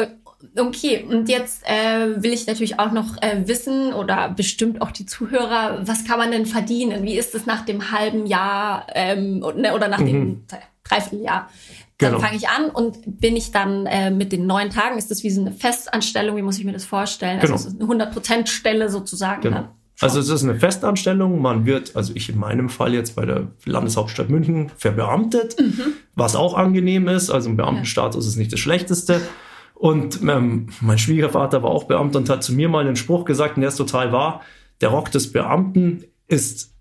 Okay, und jetzt äh, will ich natürlich auch noch äh, wissen oder bestimmt auch die Zuhörer, was kann man denn verdienen? Wie ist es nach dem halben Jahr ähm, oder nach dem Dreivierteljahr? Dann Mhm. Genau. fange ich an und bin ich dann äh, mit den neun Tagen, ist das wie so eine Festanstellung, wie muss ich mir das vorstellen? Genau. Also es ist eine 100% Stelle sozusagen genau. dann. Also es ist eine Festanstellung. Man wird, also ich in meinem Fall jetzt bei der Landeshauptstadt München verbeamtet, Mhm. was auch angenehm ist. Also ein Beamtenstatus ist nicht das Schlechteste. Und ähm, mein Schwiegervater war auch Beamter und hat zu mir mal einen Spruch gesagt, und der ist total wahr. Der Rock des Beamten ist,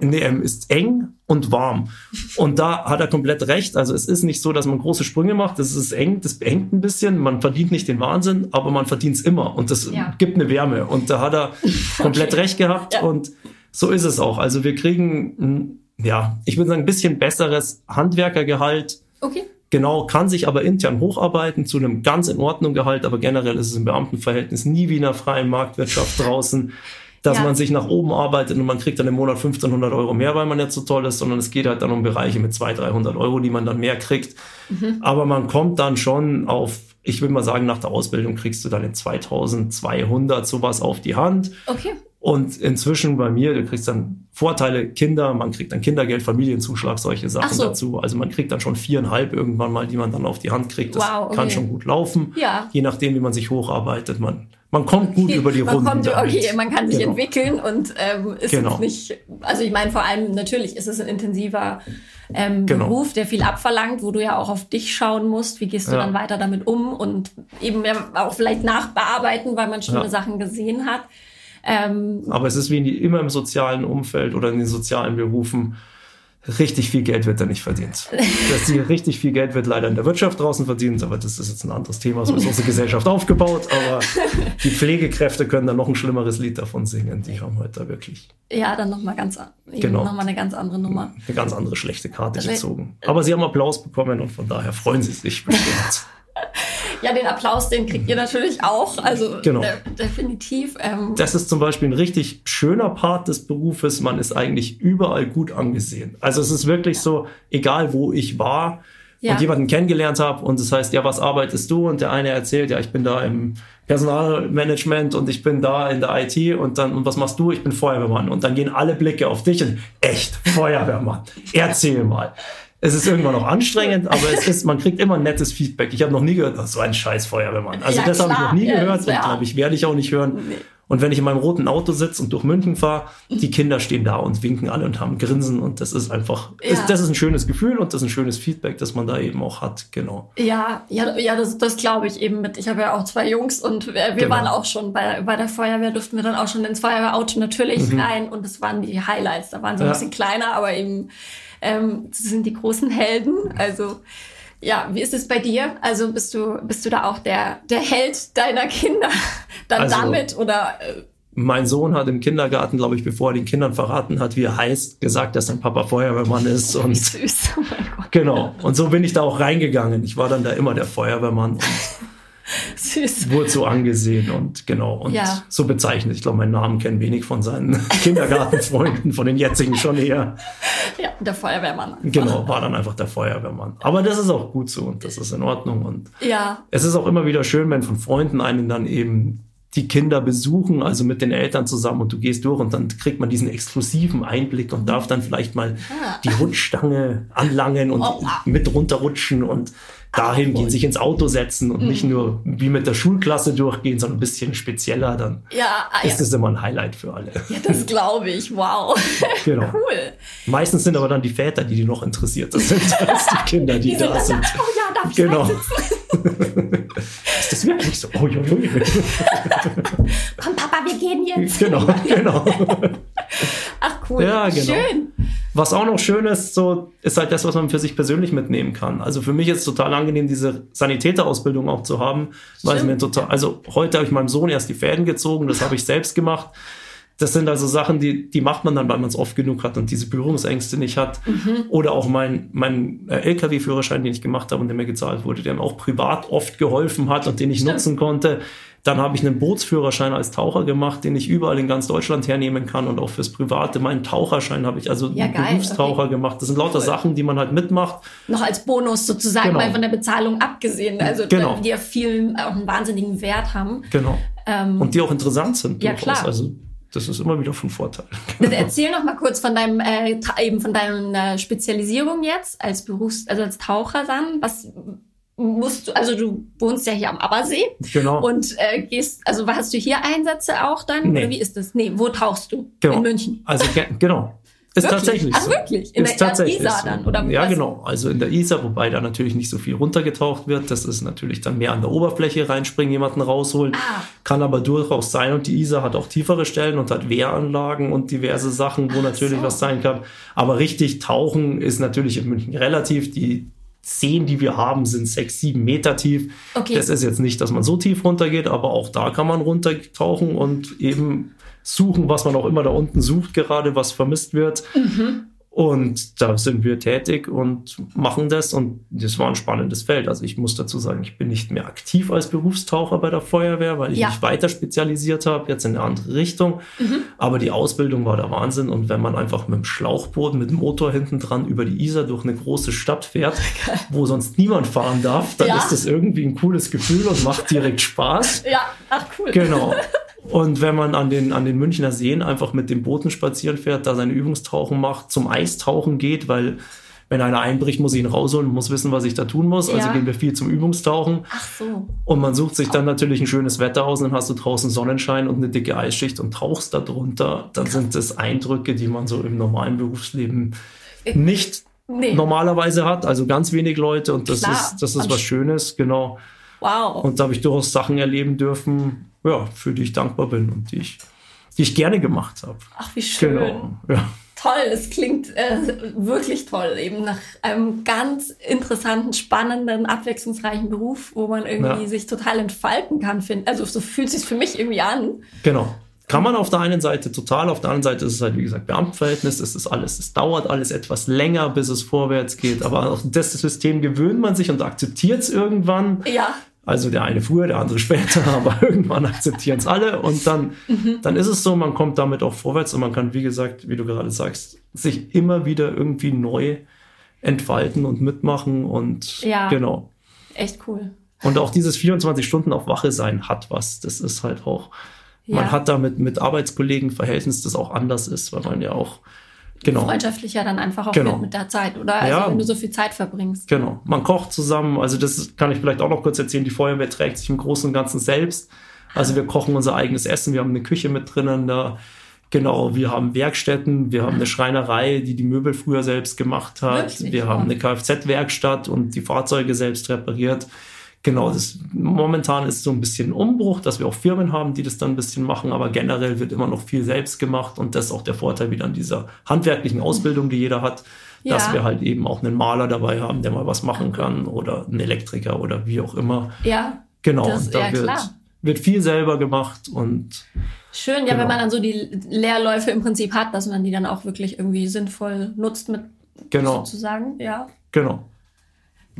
ähm, ist eng und warm. Und da hat er komplett recht. Also es ist nicht so, dass man große Sprünge macht. Das ist eng, das beengt ein bisschen. Man verdient nicht den Wahnsinn, aber man verdient es immer. Und das Ja. gibt eine Wärme. Und da hat er komplett recht gehabt. Ja. Und so ist es auch. Also wir kriegen, ein, ja, ich würde sagen, ein bisschen besseres Handwerkergehalt Okay. Genau, kann sich aber intern hocharbeiten zu einem ganz in Ordnung Gehalt, aber generell ist es im Beamtenverhältnis nie wie in einer freien Marktwirtschaft draußen, dass ja. man sich nach oben arbeitet und man kriegt dann im Monat 1500 Euro mehr, weil man jetzt so toll ist, sondern es geht halt dann um Bereiche mit 200, 300 Euro, die man dann mehr kriegt. Mhm. Aber man kommt dann schon auf, ich will mal sagen, nach der Ausbildung kriegst du dann in 2200 sowas auf die Hand. Okay. Und inzwischen bei mir, du kriegst dann Vorteile, Kinder, man kriegt dann Kindergeld, Familienzuschlag, solche Sachen so. dazu. Also man kriegt dann schon viereinhalb irgendwann mal, die man dann auf die Hand kriegt. Das wow, okay. kann schon gut laufen. Ja. Je nachdem, wie man sich hocharbeitet. Man, man kommt gut über die man Runden. Kommt, okay, man kann sich genau. entwickeln und ähm, ist genau. nicht, also ich meine vor allem natürlich ist es ein intensiver ähm, genau. Beruf, der viel abverlangt, wo du ja auch auf dich schauen musst, wie gehst du ja. dann weiter damit um und eben auch vielleicht nachbearbeiten, weil man schlimme ja. Sachen gesehen hat. Ähm, Aber es ist wie immer im sozialen Umfeld oder in den sozialen Berufen. Richtig viel Geld wird da nicht verdient. Dass hier richtig viel Geld wird leider in der Wirtschaft draußen verdient, aber das ist jetzt ein anderes Thema, so ist unsere Gesellschaft aufgebaut. Aber die Pflegekräfte können da noch ein schlimmeres Lied davon singen. Die haben heute da wirklich. Ja, dann nochmal ganz, genau. noch mal eine ganz andere Nummer. Eine ganz andere schlechte Karte gezogen. Aber sie haben Applaus bekommen und von daher freuen sie sich bestimmt. Ja, den Applaus, den kriegt ihr natürlich auch. Also genau. de definitiv. Ähm. Das ist zum Beispiel ein richtig schöner Part des Berufes. Man ist eigentlich überall gut angesehen. Also es ist wirklich so, egal wo ich war ja. und jemanden kennengelernt habe und das heißt, ja, was arbeitest du? Und der eine erzählt, ja, ich bin da im Personalmanagement und ich bin da in der IT und dann, und was machst du? Ich bin Feuerwehrmann. Und dann gehen alle Blicke auf dich und echt, Feuerwehrmann. Erzähl mal. Es ist irgendwann noch anstrengend, aber es ist, man kriegt immer ein nettes Feedback. Ich habe noch nie gehört, ist so ein scheiß Feuerwehrmann. Also ja, das habe ich noch nie ja, gehört und glaube ich, werde ich auch nicht hören. Nee. Und wenn ich in meinem roten Auto sitze und durch München fahre, die Kinder stehen da und winken alle und haben Grinsen und das ist einfach, ja. ist, das ist ein schönes Gefühl und das ist ein schönes Feedback, das man da eben auch hat, genau. Ja, ja, ja, das, das glaube ich eben mit. Ich habe ja auch zwei Jungs und wir, genau. waren auch schon bei, bei der Feuerwehr, durften wir dann auch schon ins Feuerwehrauto natürlich mhm. rein und das waren die Highlights. Da waren sie ja. ein bisschen kleiner, aber eben ähm, das sind die großen Helden. Also ja, wie ist es bei dir? Also bist du bist du da auch der der Held deiner Kinder dann also, damit oder? Äh? Mein Sohn hat im Kindergarten, glaube ich, bevor er den Kindern verraten hat, wie er heißt, gesagt, dass sein Papa Feuerwehrmann ist. Und süß. Oh mein Gott. Genau. Und so bin ich da auch reingegangen. Ich war dann da immer der Feuerwehrmann. Und Süß. Wurde so angesehen und genau und ja. so bezeichnet. Ich glaube, meinen Namen kennen wenig von seinen Kindergartenfreunden, von den jetzigen schon eher. Ja, der Feuerwehrmann. Genau, war dann einfach der Feuerwehrmann. Aber das ist auch gut so und das ist in Ordnung. Und ja. es ist auch immer wieder schön, wenn von Freunden einen dann eben die Kinder besuchen, also mit den Eltern zusammen und du gehst durch und dann kriegt man diesen exklusiven Einblick und darf dann vielleicht mal ah. die Rutschstange anlangen und oh, mit runterrutschen und dahin gehen, sich ins Auto setzen und mhm. nicht nur wie mit der Schulklasse durchgehen, sondern ein bisschen spezieller, dann ja, ah, ist das immer ein Highlight für alle. Ja, das glaube ich. Wow. Genau. Cool. Meistens sind aber dann die Väter, die, die noch interessierter sind als die Kinder, die, die da sind. Da, oh ja, darf ich genau. ist das wirklich so? Oh, jo, jo. Komm, Papa, wir gehen jetzt. Genau, genau. Ach cool. Ja, genau. Schön. Was auch noch schön ist, so, ist halt das, was man für sich persönlich mitnehmen kann. Also für mich ist es total angenehm, diese Sanitäterausbildung auch zu haben, weil es mir total, also heute habe ich meinem Sohn erst die Fäden gezogen, das habe ich selbst gemacht. Das sind also Sachen, die, die macht man dann, weil man es oft genug hat und diese Berührungsängste nicht hat. Mhm. Oder auch mein, mein äh, LKW-Führerschein, den ich gemacht habe und der mir gezahlt wurde, der mir auch privat oft geholfen hat und den ich Stimmt. nutzen konnte. Dann habe ich einen Bootsführerschein als Taucher gemacht, den ich überall in ganz Deutschland hernehmen kann und auch fürs Private. Meinen Taucherschein habe ich also ja, Berufstaucher okay. gemacht. Das sind lauter cool. Sachen, die man halt mitmacht. Noch als Bonus sozusagen, genau. mal von der Bezahlung abgesehen. Also genau. die ja vielen auch einen wahnsinnigen Wert haben. Genau. Ähm, und die auch interessant sind. Ja, klar. Also das ist immer wieder von Vorteil. Also erzähl noch mal kurz von deinem äh, eben von deiner Spezialisierung jetzt als Berufs also als Taucher dann. Was musst du, also du wohnst ja hier am Abersee. Genau. Und äh, gehst, also hast du hier Einsätze auch dann? Nee. Oder wie ist das? Nee, wo tauchst du? Genau. In München. Also genau. Ist wirklich? tatsächlich Ach, wirklich? In ist der tatsächlich Isar so. dann? Oder ja, was? genau. Also in der Isar, wobei da natürlich nicht so viel runtergetaucht wird. Das ist natürlich dann mehr an der Oberfläche reinspringen, jemanden rausholen. Ah. Kann aber durchaus sein. Und die Isar hat auch tiefere Stellen und hat Wehranlagen und diverse Sachen, wo Ach natürlich so. was sein kann. Aber richtig tauchen ist natürlich in München relativ. Die Seen, die wir haben, sind sechs, sieben Meter tief. Okay. Das ist jetzt nicht, dass man so tief runtergeht, aber auch da kann man runtertauchen und eben suchen, was man auch immer da unten sucht, gerade was vermisst wird. Mhm. Und da sind wir tätig und machen das und das war ein spannendes Feld. Also ich muss dazu sagen, ich bin nicht mehr aktiv als Berufstaucher bei der Feuerwehr, weil ich Ja. mich weiter spezialisiert habe, jetzt in eine andere Richtung. Aber die Ausbildung war der Wahnsinn und wenn man einfach mit dem Schlauchboot, mit dem Motor hinten dran über die Isar durch eine große Stadt fährt, wo sonst niemand fahren darf, dann Ja. ist das irgendwie ein cooles Gefühl und macht direkt Spaß. Ja, ach cool. Genau. Und wenn man an den, an den Münchner Seen einfach mit den Booten spazieren fährt, da seine Übungstauchen macht, zum Eistauchen geht, weil wenn einer einbricht, muss ich ihn rausholen, muss wissen, was ich da tun muss. Also Ja. gehen wir viel zum Übungstauchen. Ach so. Und man sucht sich dann natürlich ein schönes Wetter aus und dann hast du draußen Sonnenschein und eine dicke Eisschicht und tauchst da drunter. Dann sind das Eindrücke, die man so im normalen Berufsleben nicht Nee. normalerweise hat. Also ganz wenig Leute und das Klar. ist, das ist was Schönes, genau. Wow. Und da habe ich durchaus Sachen erleben dürfen, ja, für die ich dankbar bin und die ich, die ich gerne gemacht habe. ach, wie schön. Genau. Ja. Toll, es klingt äh, wirklich toll, eben nach einem ganz interessanten, spannenden, abwechslungsreichen Beruf, wo man irgendwie Ja. sich total entfalten kann. Find. Also so fühlt sich für mich irgendwie an. Genau. Kann man auf der einen Seite total, auf der anderen Seite ist es halt, wie gesagt, Beamtenverhältnis, es ist alles, es dauert alles etwas länger, bis es vorwärts geht, aber auf das System gewöhnt man sich und akzeptiert es irgendwann. Ja, Also der eine früher, der andere später, aber irgendwann akzeptieren es alle und dann, dann ist es so, man kommt damit auch vorwärts und man kann, wie gesagt, wie du gerade sagst, sich immer wieder irgendwie neu entfalten und mitmachen und Ja. genau. echt cool. Und auch dieses 24 Stunden auf Wache sein hat was. Das ist halt auch, man Ja. hat da mit, mit Arbeitskollegen Verhältnis, das auch anders ist, weil man ja auch, genau, Freundschaftlicher dann einfach auch Genau. mit der Zeit, oder? Also Ja. wenn du so viel Zeit verbringst. genau. Man kocht zusammen, also das kann ich vielleicht auch noch kurz erzählen, die Feuerwehr trägt sich im Großen und Ganzen selbst. Also wir kochen unser eigenes Essen, wir haben eine Küche mit drinnen, da, genau, wir haben Werkstätten, wir haben eine Schreinerei, die die Möbel früher selbst gemacht hat, Wirklich? wir haben eine Kfz-Werkstatt und die Fahrzeuge selbst repariert. Genau, das, momentan ist so ein bisschen Umbruch, dass wir auch Firmen haben, die das dann ein bisschen machen, aber generell wird immer noch viel selbst gemacht und das ist auch der Vorteil wieder an dieser handwerklichen Ausbildung, die jeder hat, dass Ja. wir halt eben auch einen Maler dabei haben, der mal was machen kann oder einen Elektriker oder wie auch immer. Ja, Genau, Das- und da ja, wird, klar. wird viel selber gemacht und schön, ja, Genau. wenn man dann so die Leerläufe im Prinzip hat, dass man die dann auch wirklich irgendwie sinnvoll nutzt mit genau, sozusagen. Ja. genau.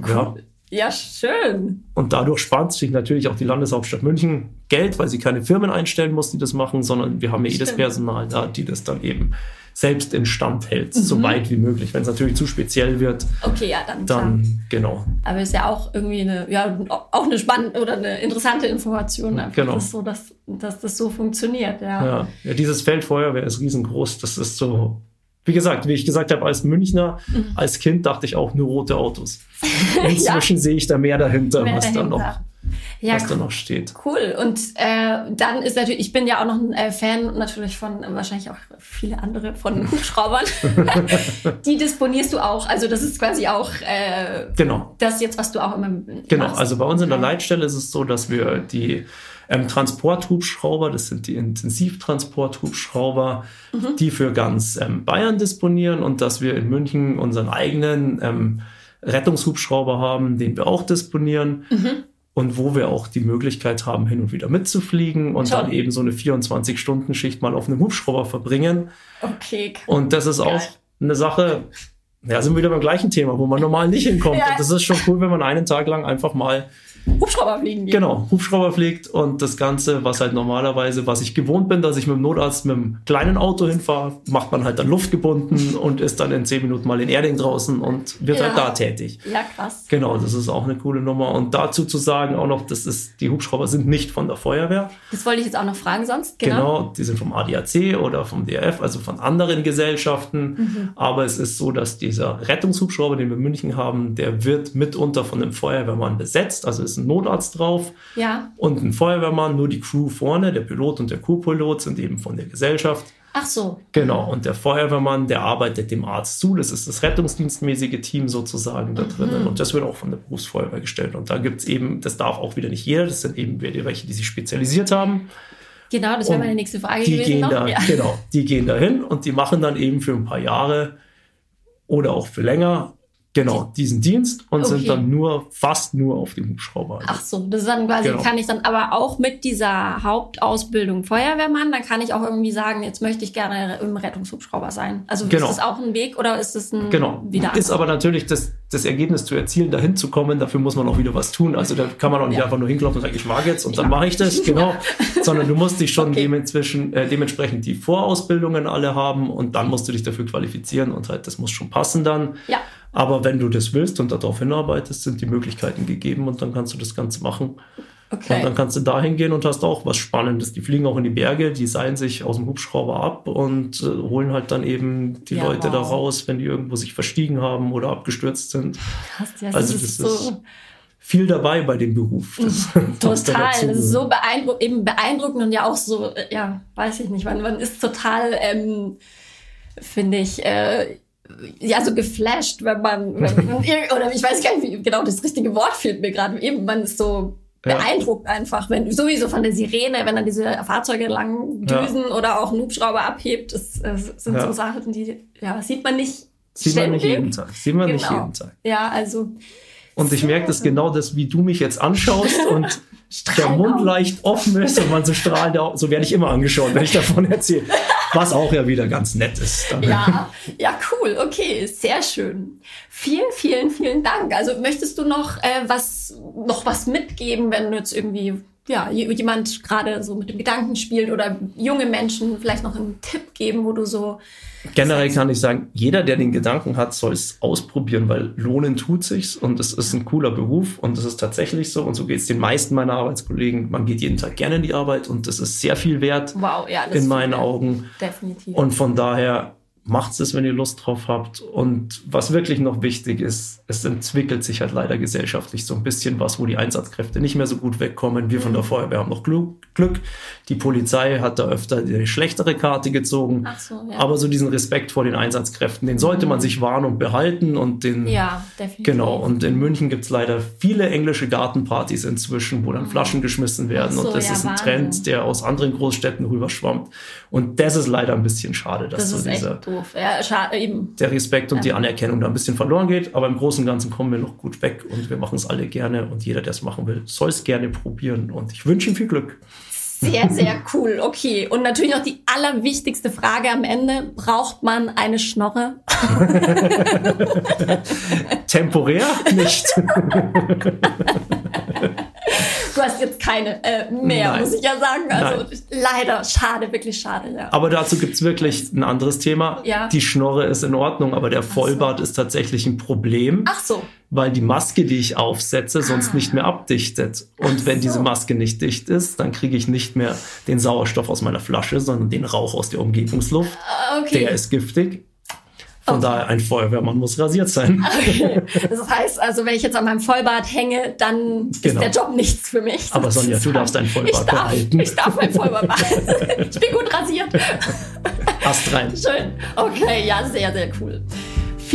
Ja. Ja, schön. Und dadurch spart sich natürlich auch die Landeshauptstadt München Geld, weil sie keine Firmen einstellen muss, die das machen, sondern wir haben ja jedes. Personal da, die das dann eben selbst instand hält, Mhm. so weit wie möglich. Wenn es natürlich zu speziell wird, Okay, ja, dann, klar. dann genau. Aber ist ja auch irgendwie eine, ja, auch eine spannende oder eine interessante Information, Genau. dass, so, dass, dass das so funktioniert. Ja. Ja. ja, dieses Feld Feuerwehr ist riesengroß. Das ist so, wie gesagt, wie ich gesagt habe, als Münchner, Mhm. als Kind dachte ich auch nur rote Autos. Inzwischen sehe ich da mehr dahinter, Mehr was, Da noch, dahinter. Ja, was da noch steht. cool. Und äh, dann ist natürlich, ich bin ja auch noch ein äh, Fan natürlich von äh, wahrscheinlich auch viele andere von Hubschraubern. Die disponierst du auch. Also das ist quasi auch äh, Genau. das jetzt, was du auch immer Genau, machst. also bei uns in der. Leitstelle ist es so, dass wir die ähm, Transporthubschrauber, das sind die Intensivtransporthubschrauber, Mhm. die für ganz ähm, Bayern disponieren und dass wir in München unseren eigenen ähm, Rettungshubschrauber haben, den wir auch disponieren. Mhm. Und wo wir auch die Möglichkeit haben, hin und wieder mitzufliegen und Toll. dann eben so eine 24-Stunden-Schicht mal auf einem Hubschrauber verbringen. Okay, Und das ist Geil. auch eine Sache, ja, sind wir wieder beim gleichen Thema, wo man normal nicht hinkommt. Ja. Und das ist schon cool, wenn man einen Tag lang einfach mal Hubschrauber fliegen. geht. Genau, Hubschrauber fliegt und das Ganze, was halt normalerweise, was ich gewohnt bin, dass ich mit dem Notarzt mit einem kleinen Auto hinfahre, macht man halt dann luftgebunden und ist dann in zehn Minuten mal in Erding draußen und wird Ja. halt da tätig. Ja, krass. Genau, das ist auch eine coole Nummer. Und dazu zu sagen auch noch, das ist, die Hubschrauber sind nicht von der Feuerwehr. Das wollte ich jetzt auch noch fragen sonst. Genau, Genau. die sind vom ADAC oder vom DRF, also von anderen Gesellschaften. Mhm. Aber es ist so, dass dieser Rettungshubschrauber, den wir in München haben, der wird mitunter von einem Feuerwehrmann besetzt. Also ist ein Notarzt drauf Ja. und ein Feuerwehrmann, nur die Crew vorne, der Pilot und der Co-Pilot sind eben von der Gesellschaft. Ach so. Genau, und der Feuerwehrmann, der arbeitet dem Arzt zu. Das ist das rettungsdienstmäßige Team sozusagen da drinnen. Und das wird auch von der Berufsfeuerwehr gestellt. Und da gibt's eben, das darf auch wieder nicht jeder, das sind eben welche, die sich spezialisiert haben. Genau, das wäre meine nächste Frage Die gewesen gehen noch. da, ja. genau, die gehen da hin und die machen dann eben für ein paar Jahre oder auch für länger genau diesen Dienst und Okay. sind dann nur fast nur auf dem Hubschrauber. Ach so, das ist dann quasi, Genau. kann ich dann aber auch mit dieser Hauptausbildung Feuerwehrmann, dann kann ich auch irgendwie sagen, jetzt möchte ich gerne im Rettungshubschrauber sein. Also Genau. ist das auch ein Weg oder ist das ein Genau. wieder Ist aber natürlich das, das Ergebnis zu erzielen, dahin zu kommen, dafür muss man auch wieder was tun. Also da kann man auch nicht Ja. einfach nur hinklopfen und sagen, ich mag jetzt und dann Ja. mache ich das, genau. Sondern du musst dich schon Okay. dementsprechend, äh, dementsprechend die Vorausbildungen alle haben und dann musst du dich dafür qualifizieren und halt, das muss schon passen dann. Ja. Aber wenn du das willst und darauf hinarbeitest, sind die Möglichkeiten gegeben und dann kannst du das Ganze machen. Okay. Und dann kannst du da hingehen und hast auch was Spannendes. Die fliegen auch in die Berge, die seilen sich aus dem Hubschrauber ab und äh, holen halt dann eben die Ja, Leute da wow. raus, wenn die irgendwo sich verstiegen haben oder abgestürzt sind. Krass, ja, Also das, das ist ist so viel dabei bei dem Beruf. Das, da total, das ist so beeindruckend, eben beeindruckend und ja auch so, äh, ja, weiß ich nicht, man, man ist total, ähm, finde ich, äh, ja, so geflasht, wenn man, wenn man oder ich weiß gar nicht, wie genau das richtige Wort fehlt mir gerade, eben, man ist so Ja. beeindruckt einfach, wenn sowieso von der Sirene, wenn dann diese Fahrzeuge lang Ja. düsen oder auch ein Hubschrauber abhebt, das, das sind Ja. so Sachen, die, ja, sieht man nicht Sieht man nicht ständig. jeden Tag. Sieht man nicht Genau. jeden Tag. Ja, also Und ich merke das genau das, wie du mich jetzt anschaust und der Mund leicht offen ist und man so strahlend, so werde ich immer angeschaut, wenn ich davon erzähle. Was auch ja wieder ganz nett ist. Dann. Ja, ja, cool, okay, sehr schön. Vielen, vielen, vielen Dank. Also möchtest du noch äh, was, noch was mitgeben, wenn du jetzt irgendwie, ja, jemand gerade so mit dem Gedanken spielt oder junge Menschen vielleicht noch einen Tipp geben, wo du so, Generell kann ich sagen, jeder, der den Gedanken hat, soll es ausprobieren, weil lohnen tut sich's und es ist ein cooler Beruf und es ist tatsächlich so und so geht es den meisten meiner Arbeitskollegen. Man geht jeden Tag gerne in die Arbeit und das ist sehr viel wert wow, ja, das in meinen Augen. Definitiv. Und von daher macht's es, wenn ihr Lust drauf habt. Und was wirklich noch wichtig ist, es entwickelt sich halt leider gesellschaftlich so ein bisschen was, wo die Einsatzkräfte nicht mehr so gut wegkommen. Wir von der Feuerwehr haben noch Glück. Die Polizei hat da öfter die schlechtere Karte gezogen. So, ja. Aber so diesen Respekt vor den Einsatzkräften, den sollte man sich wahren und behalten. Und den, ja, definitiv. Genau, und in München gibt's leider viele englische Gartenpartys inzwischen, wo dann Flaschen geschmissen werden. So, und das ja, ist ein Wahnsinn. Trend, der aus anderen Großstädten rüberschwammt. Und das ist leider ein bisschen schade, dass das so dieser, doof. Ja, schade, eben. der Respekt und die Anerkennung da ein bisschen verloren geht. Aber im Großen und Ganzen kommen wir noch gut weg und wir machen es alle gerne. Und jeder, der es machen will, soll es gerne probieren. Und ich wünsche ihm viel Glück. Sehr, sehr cool. Okay. Und natürlich noch die allerwichtigste Frage am Ende. Braucht man eine Schnorre? Temporär nicht. Du hast jetzt keine äh, mehr, Nein. muss ich ja sagen. Also Nein. leider, schade, wirklich schade, ja. Aber dazu gibt's wirklich ein anderes Thema. Ja. Die Schnorre ist in Ordnung, aber der Vollbart ist tatsächlich ein Problem. Ach so. weil die Maske, die ich aufsetze, sonst Ah. nicht mehr abdichtet. Und wenn diese so. Maske nicht dicht ist, dann kriege ich nicht mehr den Sauerstoff aus meiner Flasche, sondern den Rauch aus der Umgebungsluft. Ah, Okay. Der ist giftig. Von Okay. daher, ein Feuerwehrmann muss rasiert sein. Das heißt also, wenn ich jetzt an meinem Vollbart hänge, dann Genau. ist der Job nichts für mich. Aber Sonja, du darfst deinen Vollbart ich darf, behalten. Ich darf mein Vollbart behalten. Ich bin gut rasiert. Ast rein. Schön. Okay, ja, sehr, sehr cool.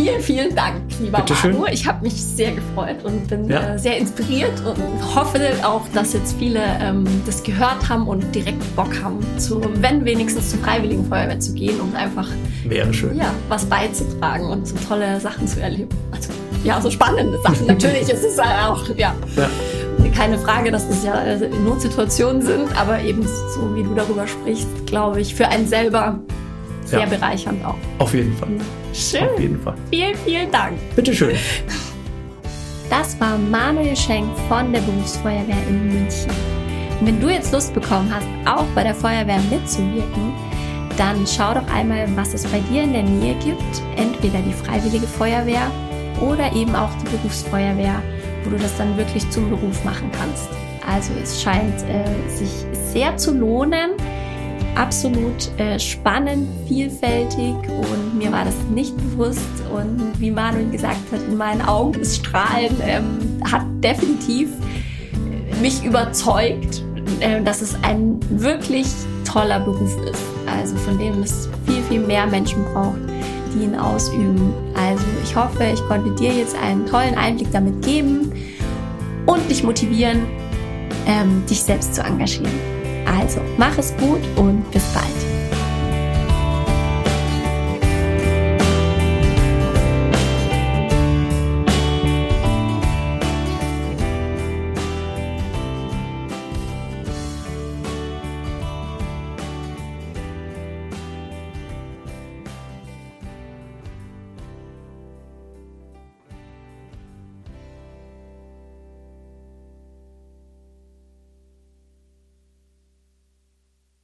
Vielen, vielen Dank, lieber Bitte schön. Manu. Ich habe mich sehr gefreut und bin Ja. äh, sehr inspiriert und hoffe auch, dass jetzt viele ähm, das gehört haben und direkt Bock haben, zu, wenn wenigstens zur Freiwilligen Feuerwehr zu gehen und einfach Wäre schön. ja, was beizutragen und so tolle Sachen zu erleben. Also, ja, so spannende Sachen. Natürlich ist es auch, ja, Ja. keine Frage, dass das ja äh, Notsituationen sind, aber eben so wie du darüber sprichst, glaube ich, für einen selber sehr Ja. bereichernd auch. Auf jeden Fall. Schön. Auf jeden Fall. Vielen, vielen Dank. Bitteschön. Das war Manuel Schenk von der Berufsfeuerwehr in München. Wenn du jetzt Lust bekommen hast, auch bei der Feuerwehr mitzuwirken, dann schau doch einmal, was es bei dir in der Nähe gibt. Entweder die Freiwillige Feuerwehr oder eben auch die Berufsfeuerwehr, wo du das dann wirklich zum Beruf machen kannst. Also es scheint äh, sich sehr zu lohnen. Absolut äh, spannend, vielfältig und mir war das nicht bewusst. Und wie Manuel gesagt hat, in meinen Augen das Strahlen ähm, hat definitiv äh, mich überzeugt, äh, dass es ein wirklich toller Beruf ist. Also von dem es viel, viel mehr Menschen braucht, die ihn ausüben. Also ich hoffe, ich konnte dir jetzt einen tollen Einblick damit geben und dich motivieren, ähm, dich selbst zu engagieren. Also mach es gut und bis bald.